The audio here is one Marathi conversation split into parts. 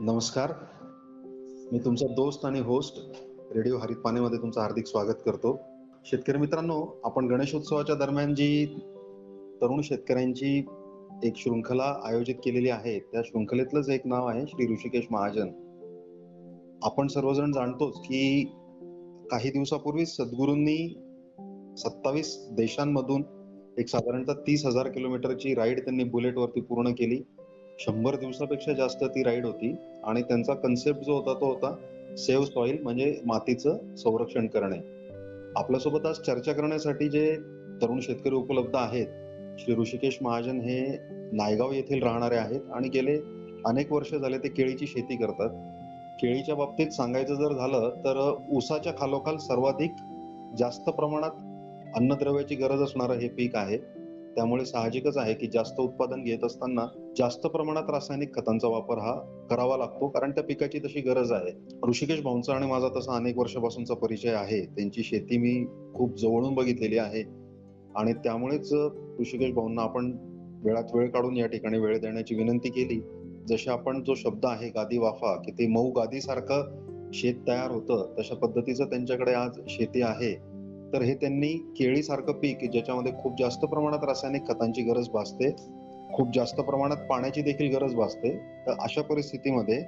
नमस्कार. मी तुमचा दोस्त आणि होस्ट रेडिओ हरित पानेमध्ये तुमचं हार्दिक स्वागत करतो. शेतकरी मित्रांनो आपण गणेशोत्सवाच्या दरम्यान जी तरुण शेतकऱ्यांची एक शृंखला आयोजित केलेली आहे त्या शृंखलेतलंच एक नाव आहे श्री ऋषिकेश महाजन. आपण सर्वजण जाणतोच की काही दिवसापूर्वी सद्गुरूंनी सत्तावीस देशांमधून एक साधारणतः तीस हजार किलोमीटरची राईड त्यांनी बुलेटवरती पूर्ण केली. शंभर दिवसापेक्षा जास्त ती राईड होती. आणि त्यांचा कन्सेप्ट जो होता तो होता सेव्ह सॉइल म्हणजे मातीचं संरक्षण करणे. आपल्यासोबत आज चर्चा करण्यासाठी जे तरुण शेतकरी उपलब्ध आहेत श्री ऋषिकेश महाजन हे नायगाव येथील राहणारे आहेत आणि गेले अनेक वर्ष झाले ते केळीची शेती करतात. केळीच्या बाबतीत सांगायचं जर झालं तर ऊसाच्या खालोखाल सर्वाधिक जास्त प्रमाणात अन्नद्रव्याची गरज असणारं हे पीक आहे. त्यामुळे साहजिकच आहे की जास्त उत्पादन घेत असताना जास्त प्रमाणात रासायनिक खतांचा वापर हा करावा लागतो कारण त्या पिकाची तशी गरज आहे. ऋषिकेश भाऊंचा आणि माझा तसा अनेक वर्षापासूनचा परिचय आहे. त्यांची शेती मी खूप जवळून बघितलेली आहे. आणि त्यामुळेच ऋषिकेश भाऊंना आपण वेळात वेळ काढून या ठिकाणी वेळ देण्याची विनंती केली. जसे आपण जो शब्द आहे गादी वाफा की ते मऊ गादीसारखं शेत तयार होतं तशा पद्धतीचं त्यांच्याकडे आज शेती आहे. तर हे त्यांनी केळीसारखं पीक ज्याच्यामध्ये खूप जास्त प्रमाणात रासायनिक खतांची गरज भासते खूप जास्त प्रमाणात पाण्याची देखील गरज भासते. तर अशा परिस्थितीमध्ये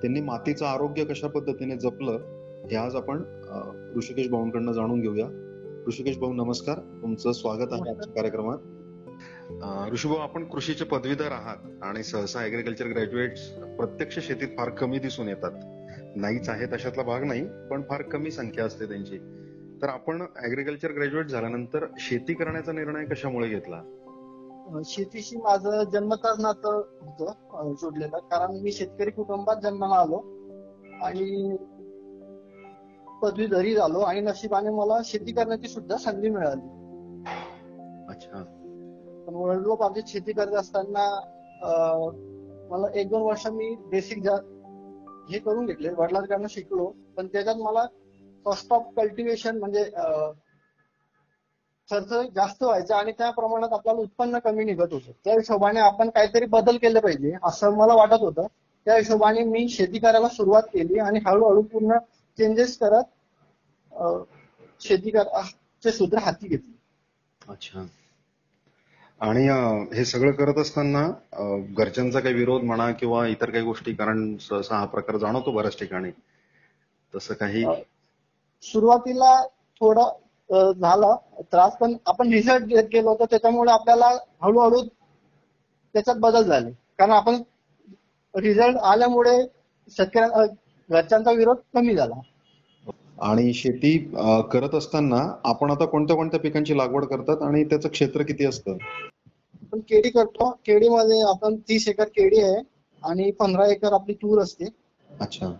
त्यांनी मातीचं आरोग्य कशा पद्धतीने जपलं हे आज आपण ऋषिकेश भाऊंकडनं जाणून घेऊया. ऋषिकेश भाऊ नमस्कार. तुमचं स्वागत आहे आजच्या कार्यक्रमात. ऋषिभाऊ आपण कृषीचे पदवीधर आहात आणि सहसा ऍग्रिकल्चर ग्रॅज्युएट प्रत्यक्ष शेतीत फार कमी दिसून येतात. नाहीच आहे तशातला भाग नाही पण फार कमी संख्या असते त्यांची. तर आपण ऍग्रिकल्चर ग्रॅज्युएट झाल्यानंतर शेती करण्याचा निर्णय कशामुळे घेतला? शेतीशी माझं जन्मताच नातं होतं जोडलेलं. कारण मी शेतकरी कुटुंबात जन्माला आलो आणि पदवीधरी झालो आणि नशिबाने मला शेती करण्याची सुद्धा संधी मिळाली. अच्छा. पण वडिलोपार्जित शेती करत असताना मला एक दोन वर्ष मी बेसिक हे करून घेतले वडिलांकडनं शिकलो. पण त्याच्यात मला कॉस्ट ऑफ कल्टिवेशन म्हणजे खर्च जास्त व्हायचा आणि त्या प्रमाणात आपल्याला उत्पन्न कमी निघत होतं. त्या हिशोबाने आपण काहीतरी बदल केले पाहिजे असं मला वाटत होतं. त्या हिशोबाने मी शेती करायला सुरुवात केली आणि हळूहळू पूर्ण चेंजेस करत शेती चे सूत्र हाती घेतली. अच्छा. आणि हे सगळं करत असताना घरच्यांचा काही विरोध म्हणा किंवा इतर काही गोष्टी कारण सहसा हा प्रकार जाणवतो बऱ्याच ठिकाणी. तसं काही? सुरुवातीला थोडं झालं. त्रास पण आपण रिसर्च घेत गेलो होतो त्याच्यामुळे आपल्याला हळूहळू त्याच्यात बदल झाले. कारण आपण रिझल्ट आल्यामुळे शेतकऱ्या घरच्यांचा विरोध कमी झाला. आणि शेती करत असताना आपण आता कोणत्या कोणत्या पिकांची लागवड करतात आणि त्याचं क्षेत्र किती असतं? आपण केळी करतो. केळीमध्ये आपण तीस एकर केळी आहे आणि पंधरा एकर आपली तूर असते. अच्छा.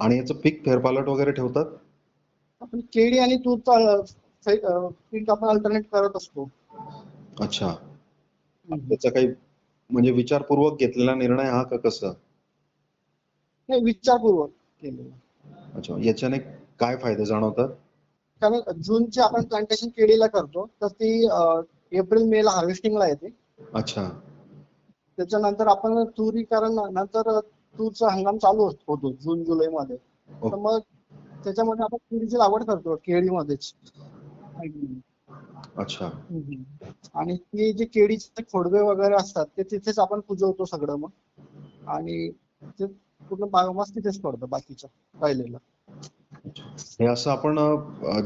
आणि याचं पीक फेरपालट वगैरे ठेवतात? आपण केळी आणि तूरचा पीक आपण अल्टरनेट करत असतो. अच्छा. त्याचा काही म्हणजे विचारपूर्वक घेतलेला निर्णय हा का कसं? नाही विचारपूर्वक केलेला. अच्छा याच्याने काय फायदे जाणवतात? कारण जूनची आपण प्लांटेशन केळीला करतो तर ती एप्रिल मे ला हार्वेस्टिंगला येते. अच्छा. त्याच्यानंतर आपण तुरी कारण नंतर तूरचा हंगाम चालू होतो जून जुलै मध्ये. तर मग त्याच्यामध्ये आपण तुरीची लागवड करतो केळीमध्येच. अच्छा. आणि ती जे केळीचे खोडवे वगैरे असतात ते तिथेच आपण पुजवतो सगळं मग. आणि ते पूर्ण बायोमास तिथेच पडतं बाकीचं राहिलेलं. हे असं आपण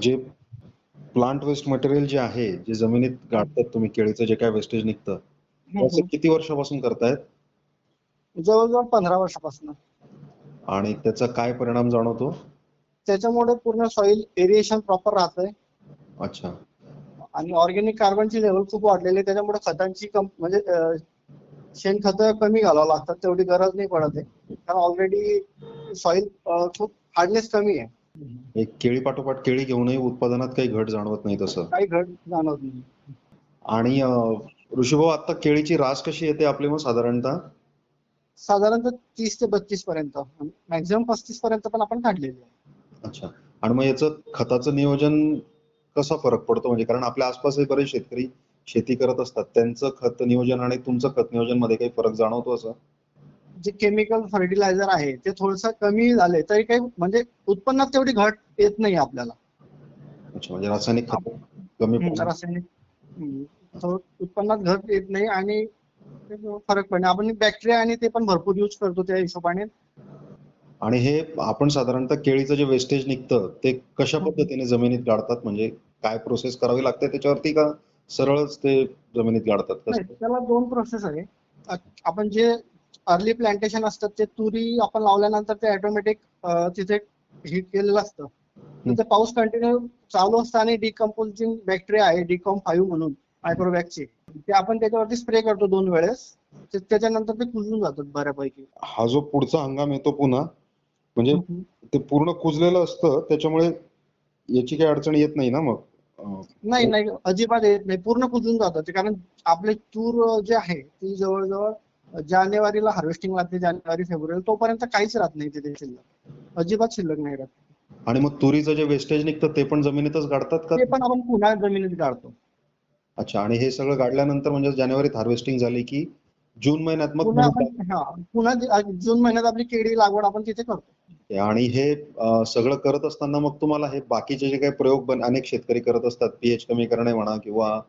जे प्लांट वेस्ट मटेरियल जे आहे जे जमिनीत गाठतात तुम्ही केळीचं जे काय वेस्टेज निघतं किती वर्षापासून करतायत? जवळजवळ पंधरा वर्षापासून. आणि त्याचा काय परिणाम जाणवतो? त्याच्यामुळे पूर्ण सॉइल एरिएशन प्रॉपर राहतंय. अच्छा. आणि ऑर्गॅनिक कार्बनची लेवल खूप वाढलेली त्याच्यामुळे खतांची म्हणजे शेणखत कमी घालावं लागतात. तेवढी गरज नाही पडत आहे. कारण ऑलरेडी सॉइल खूप हार्डनेस कमी आहे. एक केळी पाठोपाठ केळी घेऊनही उत्पादनात काही घट जाणवत नाही तसं. काही घट जाणवत नाही. आणि ऋषीभाऊ आता केळीची रास कशी येते आपली मग साधारणतः? साधारणतः तीस ते बत्तीस पर्यंत. मॅक्झिमम पस्तीस पर्यंत पण आपण काढलेली आहे. अच्छा. आणि मग याचं खताचं नियोजन कसा फरक पडतो? म्हणजे कारण आपल्या आसपासही बरेच शेतकरी शेती करत असतात. त्यांचं खत नियोजन आणि तुमचं खत नियोजनमध्ये काही फरक जाणवतो असं? जे केमिकल फर्टिलायझर आहे ते थोडंसं कमी झाले तरी काही म्हणजे उत्पन्नात तेवढी घट येत नाही आपल्याला. अच्छा म्हणजे रासायनिक खत कमी. रासायनिक उत्पन्नात घट येत नाही आणि फरक पडणे आपण बॅक्टेरिया आणि ते पण भरपूर यूज करतो त्या हिशोबाने. आणि हे आपण साधारणतः केळीचं जे वेस्टेज निघतं ते कशा पद्धतीने जमिनीत गाडतात? म्हणजे काय प्रोसेस करावी लागते? त्याच्यावरती का सरळच ते जमिनीत गाडतात? नाही? त्याला दोन प्रोसेस आहे. आपण जे अर्ली प्लांटेशन असतात ते तुरी आपण लावल्यानंतर ते ऑटोमॅटिक तिथे हिट केलेलं असतं. तिथे पाऊस कंटिन्यू चालू असतं आणि डिकम्पोजिंग बॅक्टेरिया आहे डिकॉम फाईव्ह म्हणून मायक्रोवॅक्सचे ते आपण त्याच्यावरती स्प्रे करतो दोन वेळेस. ते- त्याच्यानंतर ते कुजून जातात बऱ्यापैकी. हा जो पुढचा हंगाम येतो पुन्हा म्हणजे ते पूर्ण कुजलेलं असतं त्याच्यामुळे याची काही अडचण येत नाही ना मग? नाही नाही अजिबात येत नाही. पूर्ण कुजून जातात कारण आपले तूर जे आहे ती जवळजवळ जानेवारीला हार्वेस्टिंग लागते जानेवारी फेब्रुवारी. तोपर्यंत काहीच राहत नाही तिथे शिल्लक. अजिबात शिल्लक नाही राहत. आणि मग तुरीचं जे वेस्टेज निघतं ते पण जमिनीतच गाडतात का? ते पण आपण पुन्हा जमिनीत गाळतो अच्छा आणि हे सगळं गाडल्यानंतर म्हणजे जानेवारीत हार्वेस्टिंग झाली की जून महिन्यात मग पुन्हा भुईमुग आपण हा पुन्हा जे- जून महिन्यात आपली केळी लागवड आपण तिथे करतो. आणि हे अं, सगळं करत असताना मग तुम्हाला हे बाकीचे जे काही प्रयोग बन- अनेक शेतकरी करत असतात पीएच कमी करणे म्हणा किंवा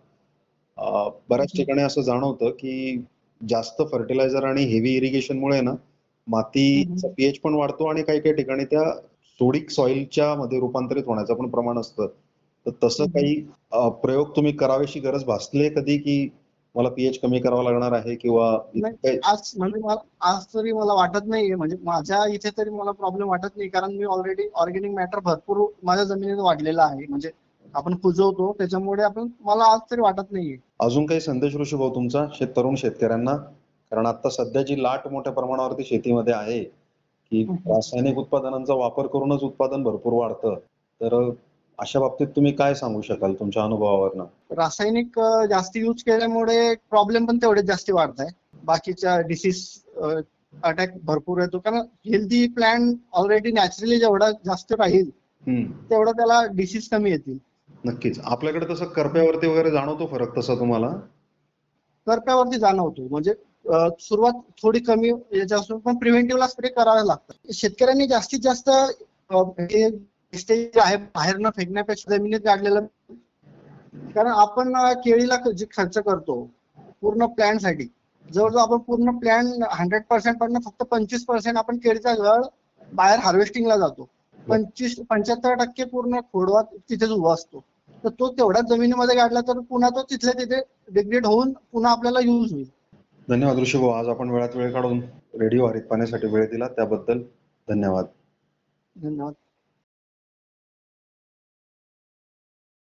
अं, बऱ्याच ठिकाणी असं जाणवतं की जास्त फर्टिलायझर आणि हेवी इरिगेशन मुळे ना मातीचा पीएच पण वाढतो आणि काही काही ठिकाणी त्या सोडिक सॉइलच्या मध्ये रूपांतरित होण्याचं पण प्रमाण असतं तर तसं हम्म. काही अं, प्रयोग तुम्ही करावीशी गरज भासली कधी की मला पीएच कमी करावा लागणार आहे किंवा आज म्हणजे आज तरी मला वाटत नाहीये. म्हणजे माझ्या इथे तरी मला प्रॉब्लेम वाटत नाही. कारण मी ऑलरेडी ऑर्गॅनिक मॅटर भरपूर माझ्या जमिनीत वाढलेला आहे. म्हणजे आपण कुजवतो त्याच्यामुळे आपण मला आज तरी वाटत नाहीये. अजून काही संदेश ऋषी भाऊ तुमचा? शेत तरुण शेतकऱ्यांना? कारण आता सध्याची लाट मोठ्या प्रमाणावरती शेतीमध्ये आहे की. रासायनिक उत्पादनांचा वापर करूनच उत्पादन भरपूर वाढतं. तर अशा बाबतीत तुम्ही काय सांगू शकाल तुमच्या अनुभवावरनं? रासायनिक जास्त यूज केल्यामुळे प्रॉब्लेम पण तेवढेच जास्त वाढत आहे बाकीच्या डिसीज अटॅक भरपूर येतो. कारण हेल्दी प्लॅन ऑलरेडी नॅचरली जेवढा जास्त राहील तेवढं त्याला डिसीज कमी येतील. नक्कीच. आपल्याकडे तसं करप्यावरती वगैरे जाणवतो फरक तसा तुम्हाला? करप्यावरती जाणवतो. म्हणजे सुरुवात थोडी कमी याच्यापासून पण प्रिव्हेंटिव्हला स्प्रे करावे लागतात शेतकऱ्यांनी जास्तीत जास्त wastage आहे बाहेर न फेकण्यापेक्षा जमिनीत गाडलेलं. कारण आपण केळीला जे खर्च करतो पूर्ण प्लॅनसाठी जवळजवळ आपण पूर्ण प्लॅन हंड्रेड पर्सेंट पण फक्त पंचवीस पर्सेंट आपण केळीचा गळ बाहेर हार्वेस्टिंगला जातो. पंचवीस पंच्याहत्तर टक्के पूर्ण खोडवा तिथेच उभा असतो. तर तो तेवढ्याच जमिनीमध्ये गाडला तर पुन्हा तो तिथल्या तिथे डिग्रेड होऊन पुन्हा आपल्याला युज होईल. धन्यवाद ऋषी भाऊ. आज आपण वेळात वेळ काढून रेडिओ हरित पाण्यासाठी वेळ दिला. त्याबद्दल धन्यवाद. धन्यवाद.